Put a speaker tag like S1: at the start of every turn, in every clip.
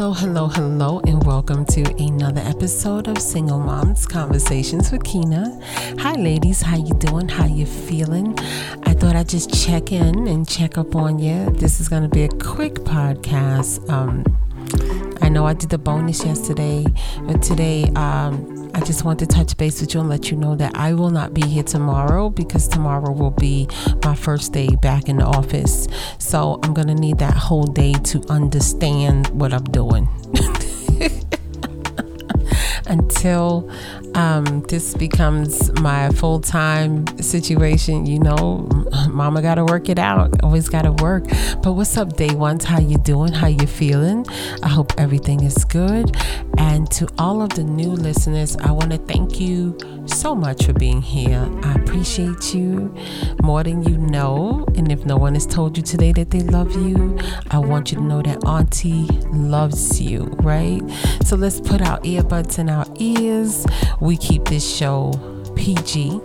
S1: Hello, hello, hello, and welcome to another episode of Single Moms Conversations with Kina. Hi, ladies. How you doing? How you feeling? I thought I'd just check in and check up on you. This is going to be a quick podcast. Um, know I did the bonus yesterday, but today um, I just want to touch base with you and let you know that I will not be here tomorrow because tomorrow will be my first day back in the office. So I'm going to need that whole day to understand what I'm doing. Until um, this becomes my full time situation, you know, mama got to work it out. Always got to work. But what's up, day ones? How you doing? How you feeling? I hope everything is good. And to all of the new listeners, I want to thank you so much for being here. I appreciate you more than you know. And if no one has told you today that they love you, I want you to know that Auntie loves you, right? So let's put our earbuds in our ears. We keep this show PG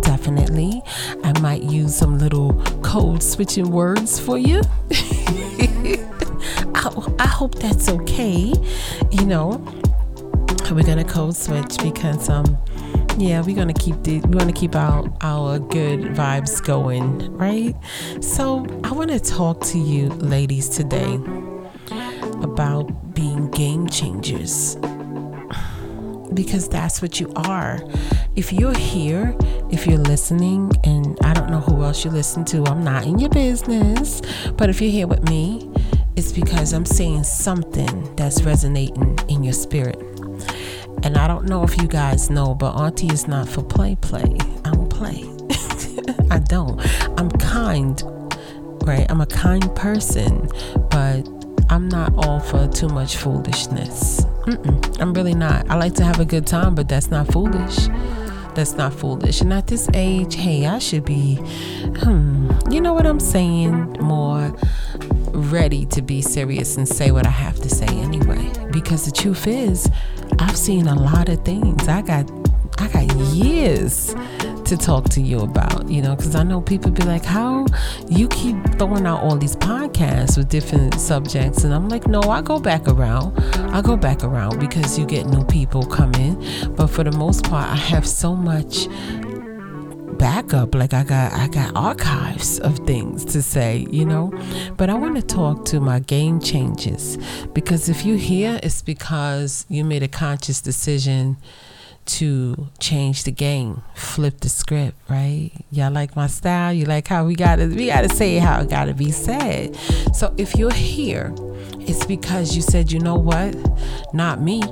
S1: definitely. I might use some little code switching words for you. I, I, hope that's okay. You know, we're gonna code switch because um, yeah, we're gonna keep the we want to keep our our good vibes going, right? So I want to talk to you, ladies, today about being game changers because that's what you are. If you're here, if you're listening, and I don't know who else you listen to, I'm not in your business, but if you're here with me, it's because I'm saying something that's resonating in your spirit. And I don't know if you guys know, but Auntie is not for play play. I don't play. I don't. I'm kind, right? I'm a kind person, but I'm not all for too much foolishness. Mm-mm, I'm really not. I like to have a good time, but that's not foolish. That's not foolish. And at this age, hey, I should be, hmm, you know what I'm saying? More ready to be serious and say what I have to say anyway. Because the truth is, I've seen a lot of things. I got I got years to talk to you about, you know, because I know people be like, how you keep throwing out all these podcasts with different subjects. And I'm like, no, I go back around. I go back around because you get new people coming. But for the most part, I have so much backup like i got i got archives of things to say you know but i want to talk to my game changes because if you're here it's because you made a conscious decision to change the game, flip the script, right? Y'all like my style? You like how we gotta we gotta say how it gotta be said. So if you're here, it's because you said, you know what? Not me.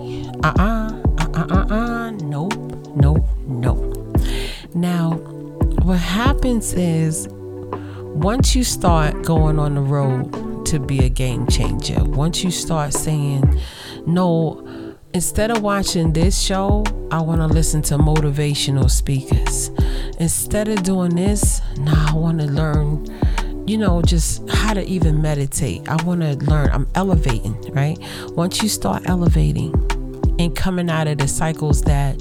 S1: Uh-uh. Uh-uh uh-uh. Nope. Nope. Nope. Now, what happens is once you start going on the road to be a game changer, once you start saying, no, Instead of watching this show, I want to listen to motivational speakers. Instead of doing this, now I want to learn, you know, just how to even meditate. I want to learn. I'm elevating, right? Once you start elevating and coming out of the cycles that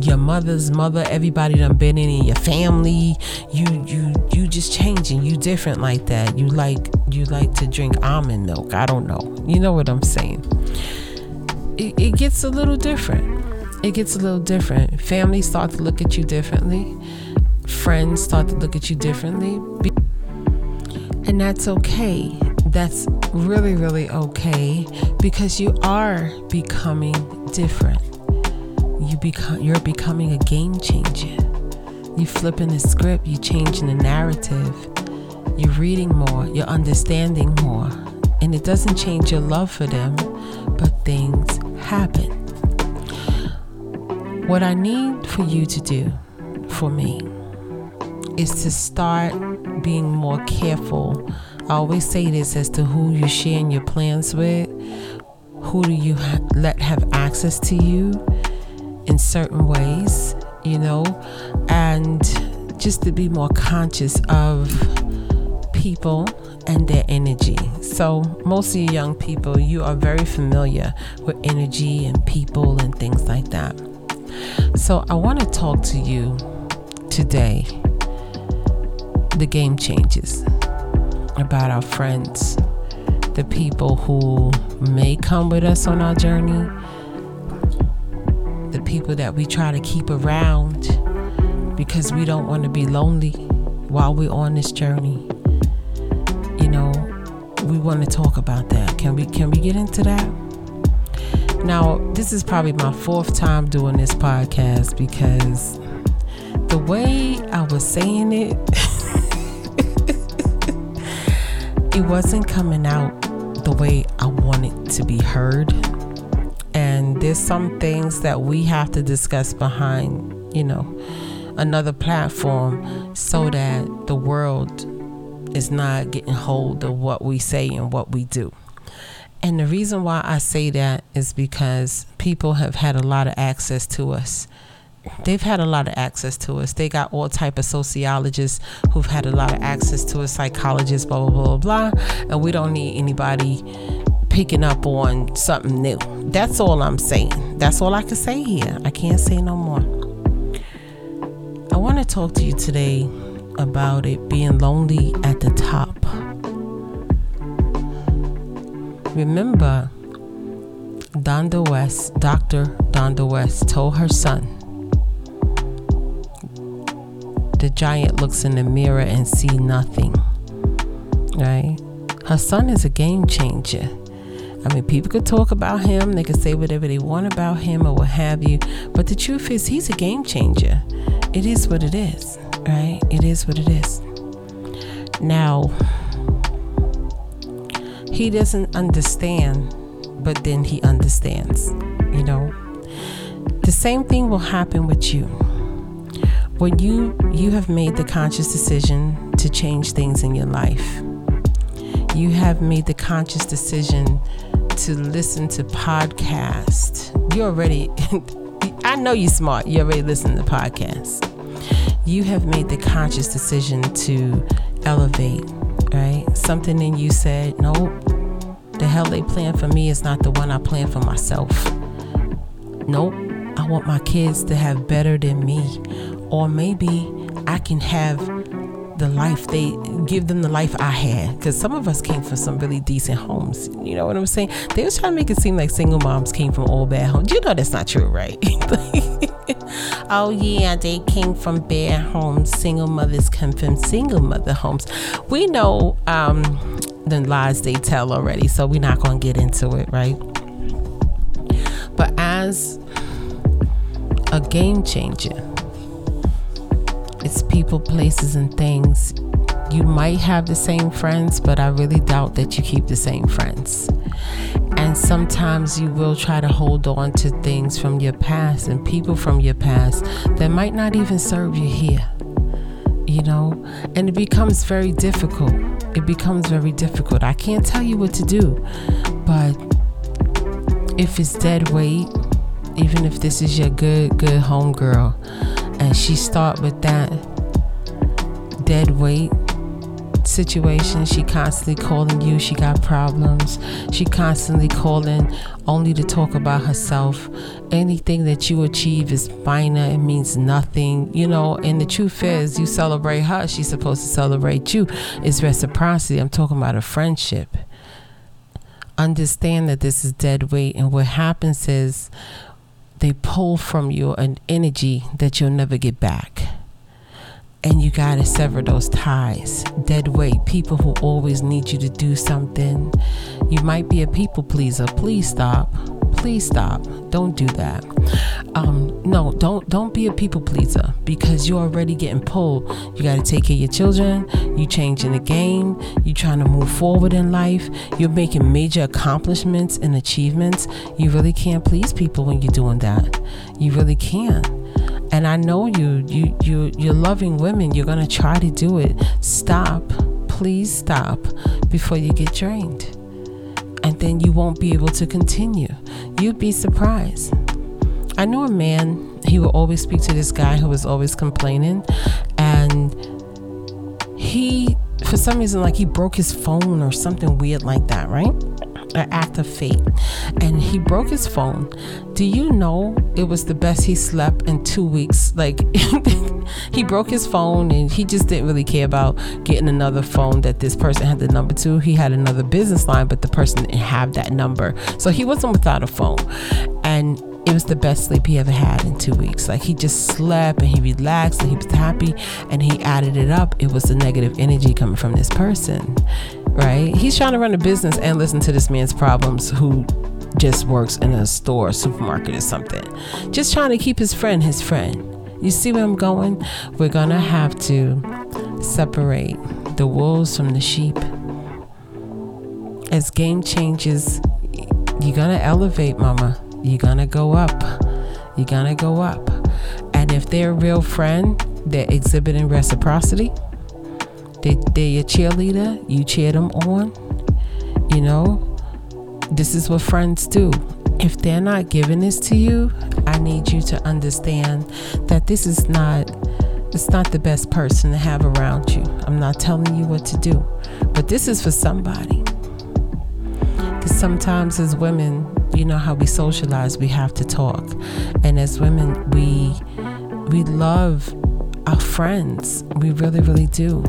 S1: your mother's mother, everybody done been in, in your family, you you you just changing. You different like that. You like you like to drink almond milk. I don't know. You know what I'm saying it, it gets a little different. It gets a little different. Families start to look at you differently. Friends start to look at you differently. And that's okay. That's really, really okay because you are becoming different. You become you're becoming a game changer. You flipping the script, you changing the narrative. You're reading more, you're understanding more. And it doesn't change your love for them, but things happen. What I need for you to do for me is to start being more careful. I always say this as to who you're sharing your plans with, who do you ha- let have access to you in certain ways, you know, and just to be more conscious of people and their energy. So, most of you young people, you are very familiar with energy and people and things like that. So, I want to talk to you today the game changes about our friends the people who may come with us on our journey, people that we try to keep around because we don't want to be lonely while we're on this journey. You know, we want to talk about that. Can we can we get into that? Now, this is probably my fourth time doing this podcast because the way I was saying it it wasn't coming out the way I wanted to be heard. There's some things that we have to discuss behind, you know, another platform so that the world is not getting hold of what we say and what we do. And the reason why I say that is because people have had a lot of access to us they've had a lot of access to us. They got all type of sociologists who've had a lot of access to us, psychologists, blah blah blah blah, blah and we don't need anybody picking up on something new. That's all I'm saying. That's all I can say here. I can't say no more. I want to talk to you today about it being lonely at the top. Remember, Donda West, Dr. Donda West, told her son the giant looks in the mirror and see nothing. Right? Her son is a game changer. I mean, people could talk about him, they could say whatever they want about him or what have you, but the truth is, he's a game changer. It is what it is, right? It is what it is. Now, he doesn't understand, but then he understands, you know? The same thing will happen with you when you you have made the conscious decision to change things in your life you have made the conscious decision to listen to podcasts you already i know you're smart. You already listen to podcasts. You have made the conscious decision to elevate right? Something in you said no the hell they plan for me is not the one i plan for myself. Nope i want my kids to have better than me. Or maybe I can have the life they give them the life I had because some of us came from some really decent homes. You know what I'm saying? They was trying to make it seem like single moms came from all bad homes. You know that's not true, right? oh yeah, they came from bad homes. Single mothers come from single mother homes. We know um, the lies they tell already, so we're not gonna get into it, right? But as a game changer it's people, places, and things. You might have the same friends, but I really doubt that you keep the same friends. And sometimes you will try to hold on to things from your past and people from your past that might not even serve you here. You know, and it becomes very difficult. It becomes very difficult. I can't tell you what to do, but if it's dead weight, even if this is your good, good home girl, and she start with that dead weight situation. She constantly calling you. She got problems. She constantly calling only to talk about herself. Anything that you achieve is minor it means nothing you know? And the truth is you celebrate her. She's supposed to celebrate you. It's reciprocity. I'm talking about a friendship. Understand that this is dead weight. And what happens is they pull from you an energy that you'll never get back. And you got to sever those ties. Dead weight, people who always need you to do something. You might be a people pleaser. Please stop please stop. Don't do that. Um, no don't don't be a people pleaser because you're already getting pulled. You got to take care of your children. You changing the game. You trying to move forward in life. You're making major accomplishments and achievements. You really can't please people when you're doing that. You really can't. And i know you you you you're loving women. You're gonna try to do it. Stop. Please stop before you get drained and then you won't be able to continue. You'd be surprised. I knew a man, he would always speak to this guy who was always complaining, and he, for some reason, like he broke his phone or something weird like that, right? An act of fate. And he broke his phone. Do you know it was the best he slept in two weeks? Like, he broke his phone and he just didn't really care about getting another phone that this person had the number to. He had another business line, but the person didn't have that number. So he wasn't without a phone. And it was the best sleep he ever had in two weeks. Like he just slept and he relaxed and he was happy and he added it up. It was the negative energy coming from this person, right? He's trying to run a business and listen to this man's problems who just works in a store, supermarket, or something. Just trying to keep his friend his friend. You see where I'm going? We're gonna have to separate the wolves from the sheep. As game changes, you're gonna elevate, mama you're gonna go up. You're gonna go up. And if they're a real friend, they're exhibiting reciprocity. They, they're your cheerleader. You cheer them on. You know, this is what friends do. If they're not giving this to you, I need you to understand that this is not it's not the best person to have around you. I'm not telling you what to do, but this is for somebody. Because sometimes as women, you know how we socialize, we have to talk. And as women, we we love our friends. We really, really do.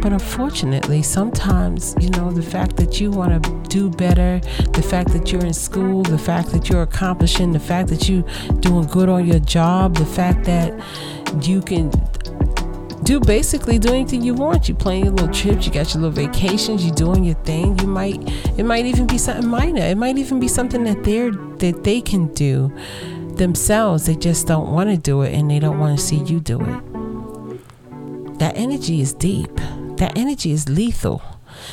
S1: But unfortunately, sometimes, you know, the fact that you want to do better, the fact that you're in school, the fact that you're accomplishing, the fact that you're doing good on your job, the fact that you can do basically do anything you want. You plan your little trips, you got your little vacations, you're doing your thing. You might it might even be something minor. It might even be something that they're that they can do themselves. They just don't want to do it and they don't want to see you do it. That energy is deep. That energy is lethal.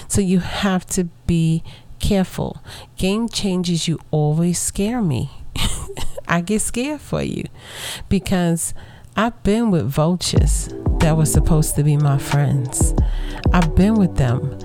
S1: So you have to be careful. Game changes you always scare me. I get scared for you because I've been with vultures that were supposed to be my friends. I've been with them.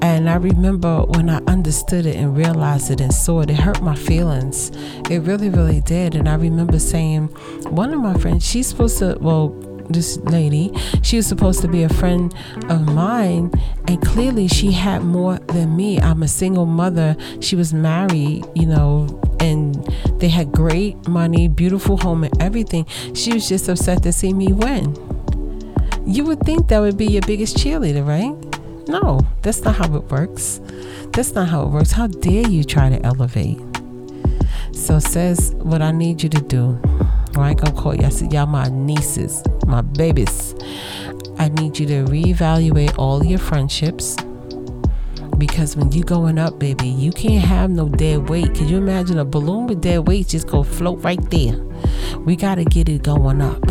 S1: And I remember when I understood it and realized it and saw it, it hurt my feelings. It really, really did. And I remember saying, one of my friends, she's supposed to, well, this lady, she was supposed to be a friend of mine, and clearly she had more than me. I'm a single mother. She was married, you know, and they had great money, beautiful home, and everything. She was just upset to see me win. You would think that would be your biggest cheerleader, right? No, that's not how it works. That's not how it works. How dare you try to elevate? So says what I need you to do. I ain't gonna call you. Y'all my nieces, my babies. I need you to reevaluate all your friendships because when you going up, baby, you can't have no dead weight. Can you imagine a balloon with dead weight just go float right there? We got to get it going up,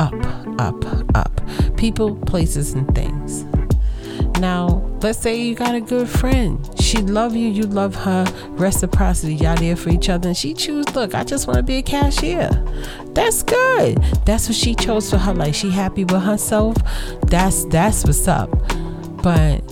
S1: up, up, up. People, places, and things. Now, let's say you got a good friend. She love you, you love her. Reciprocity, y'all there for each other. And she choose, look, I just want to be a cashier. That's good. That's what she chose for her life. She happy with herself. That's that's what's up. But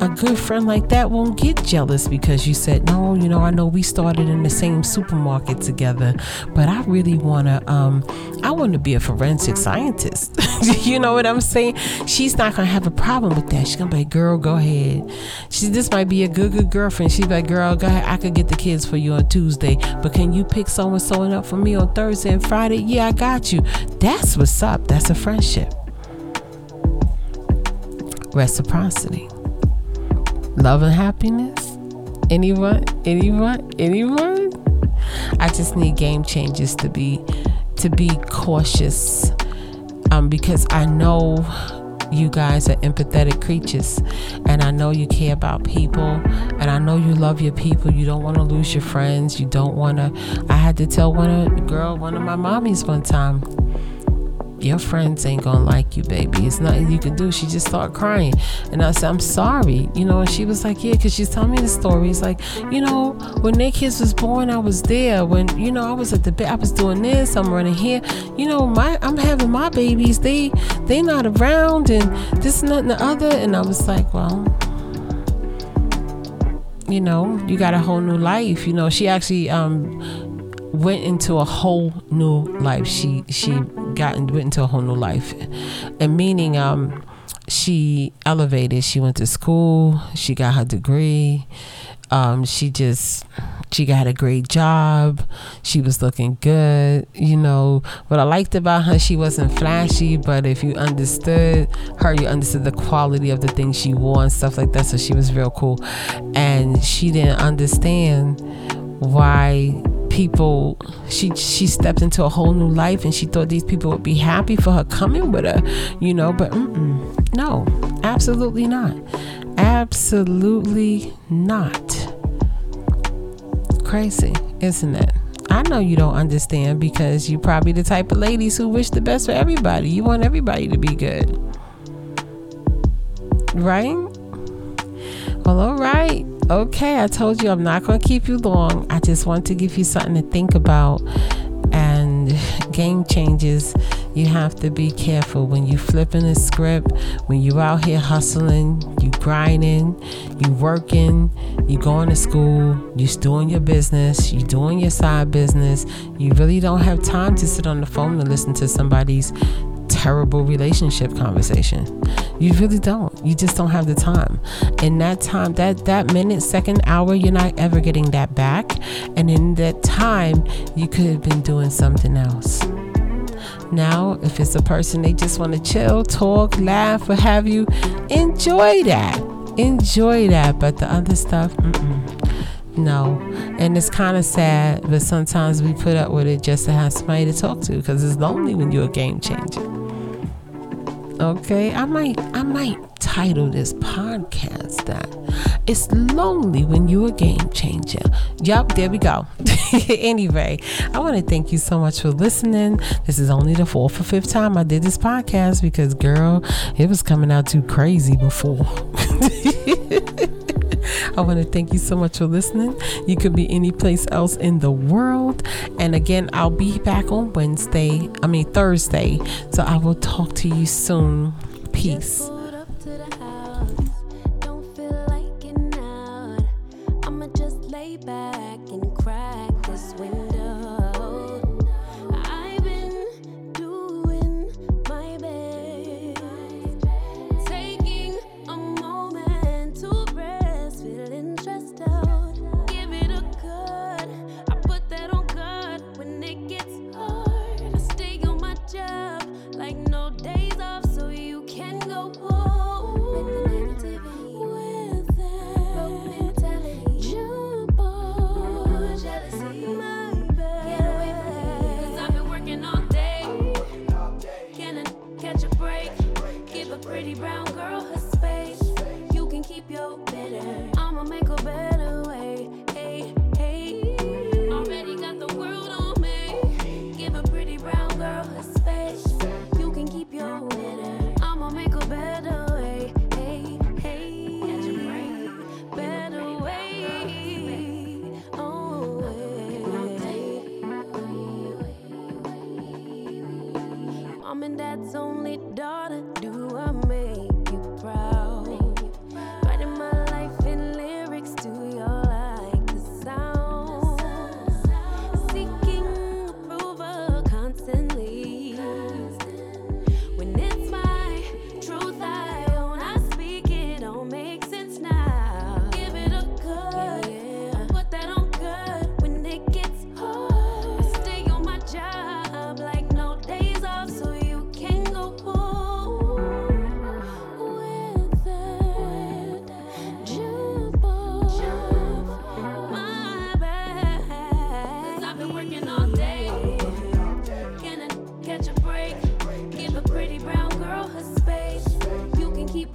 S1: a good friend like that won't get jealous because you said, No, you know, I know we started in the same supermarket together, but I really wanna um I wanna be a forensic scientist. you know what I'm saying? She's not gonna have a problem with that. She's gonna be like, girl, go ahead. She this might be a good good girlfriend. She's like, girl, go ahead, I could get the kids for you on Tuesday, but can you pick so and so up for me on Thursday and Friday? Yeah, I got you. That's what's up. That's a friendship. Reciprocity love and happiness? Anyone? Anyone? Anyone? I just need game changes to be to be cautious um, because I know you guys are empathetic creatures and I know you care about people and I know you love your people. You don't want to lose your friends. You don't want to. I had to tell one of girl, one of my mommies one time your friends ain't gonna like you, baby. It's nothing you can do. She just started crying. And I said, I'm sorry. You know, and she was like, Yeah, because she's telling me the story. It's like, you know, when their kids was born, I was there. When, you know, I was at the bed, I was doing this, I'm running here. You know, my I'm having my babies. They they not around and this and that and the other. And I was like, Well, you know, you got a whole new life. You know, she actually um went into a whole new life. She she got went into a whole new life, and meaning um she elevated. She went to school. She got her degree. Um, she just she got a great job. She was looking good. You know, what I liked about her, she wasn't flashy, but if you understood her, you understood the quality of the things she wore and stuff like that. So she was real cool. And she didn't understand why people she she stepped into a whole new life and she thought these people would be happy for her coming with her you know but no absolutely not absolutely not crazy isn't it I know you don't understand because you're probably the type of ladies who wish the best for everybody. You want everybody to be good. Right? Well, all. Okay, I told you I'm not going to keep you long. I just want to give you something to think about. And game changes, you have to be careful when you flipping a script, when you out here hustling, you grinding, you working, you going to school, you doing your business, you doing your side business. You really don't have time to sit on the phone and listen to somebody's terrible relationship conversation. You really don't. You just don't have the time. In that time, that that minute, second, hour, you're not ever getting that back. And in that time, you could have been doing something else. Now, if it's a person they just want to chill, talk, laugh, what have you, enjoy that. Enjoy that. But the other stuff, no. And it's kind of sad, but sometimes we put up with it just to have somebody to talk to because it's lonely when you're a game changer. Okay, I might I might title this podcast that it's lonely when you're a game changer. Yup, there we go. anyway, I want to thank you so much for listening. This is only the fourth or fifth time I did this podcast because girl, it was coming out too crazy before. I want to thank you so much for listening. You could be any place else in the world. And again, I'll be back on Wednesday, I mean Thursday. So I will talk to you soon. Peace.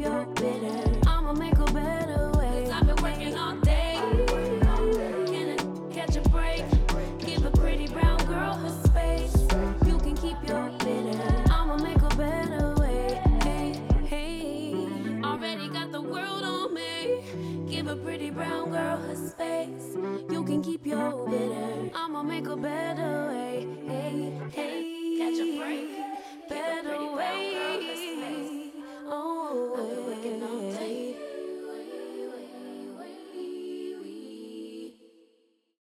S2: you're bitter.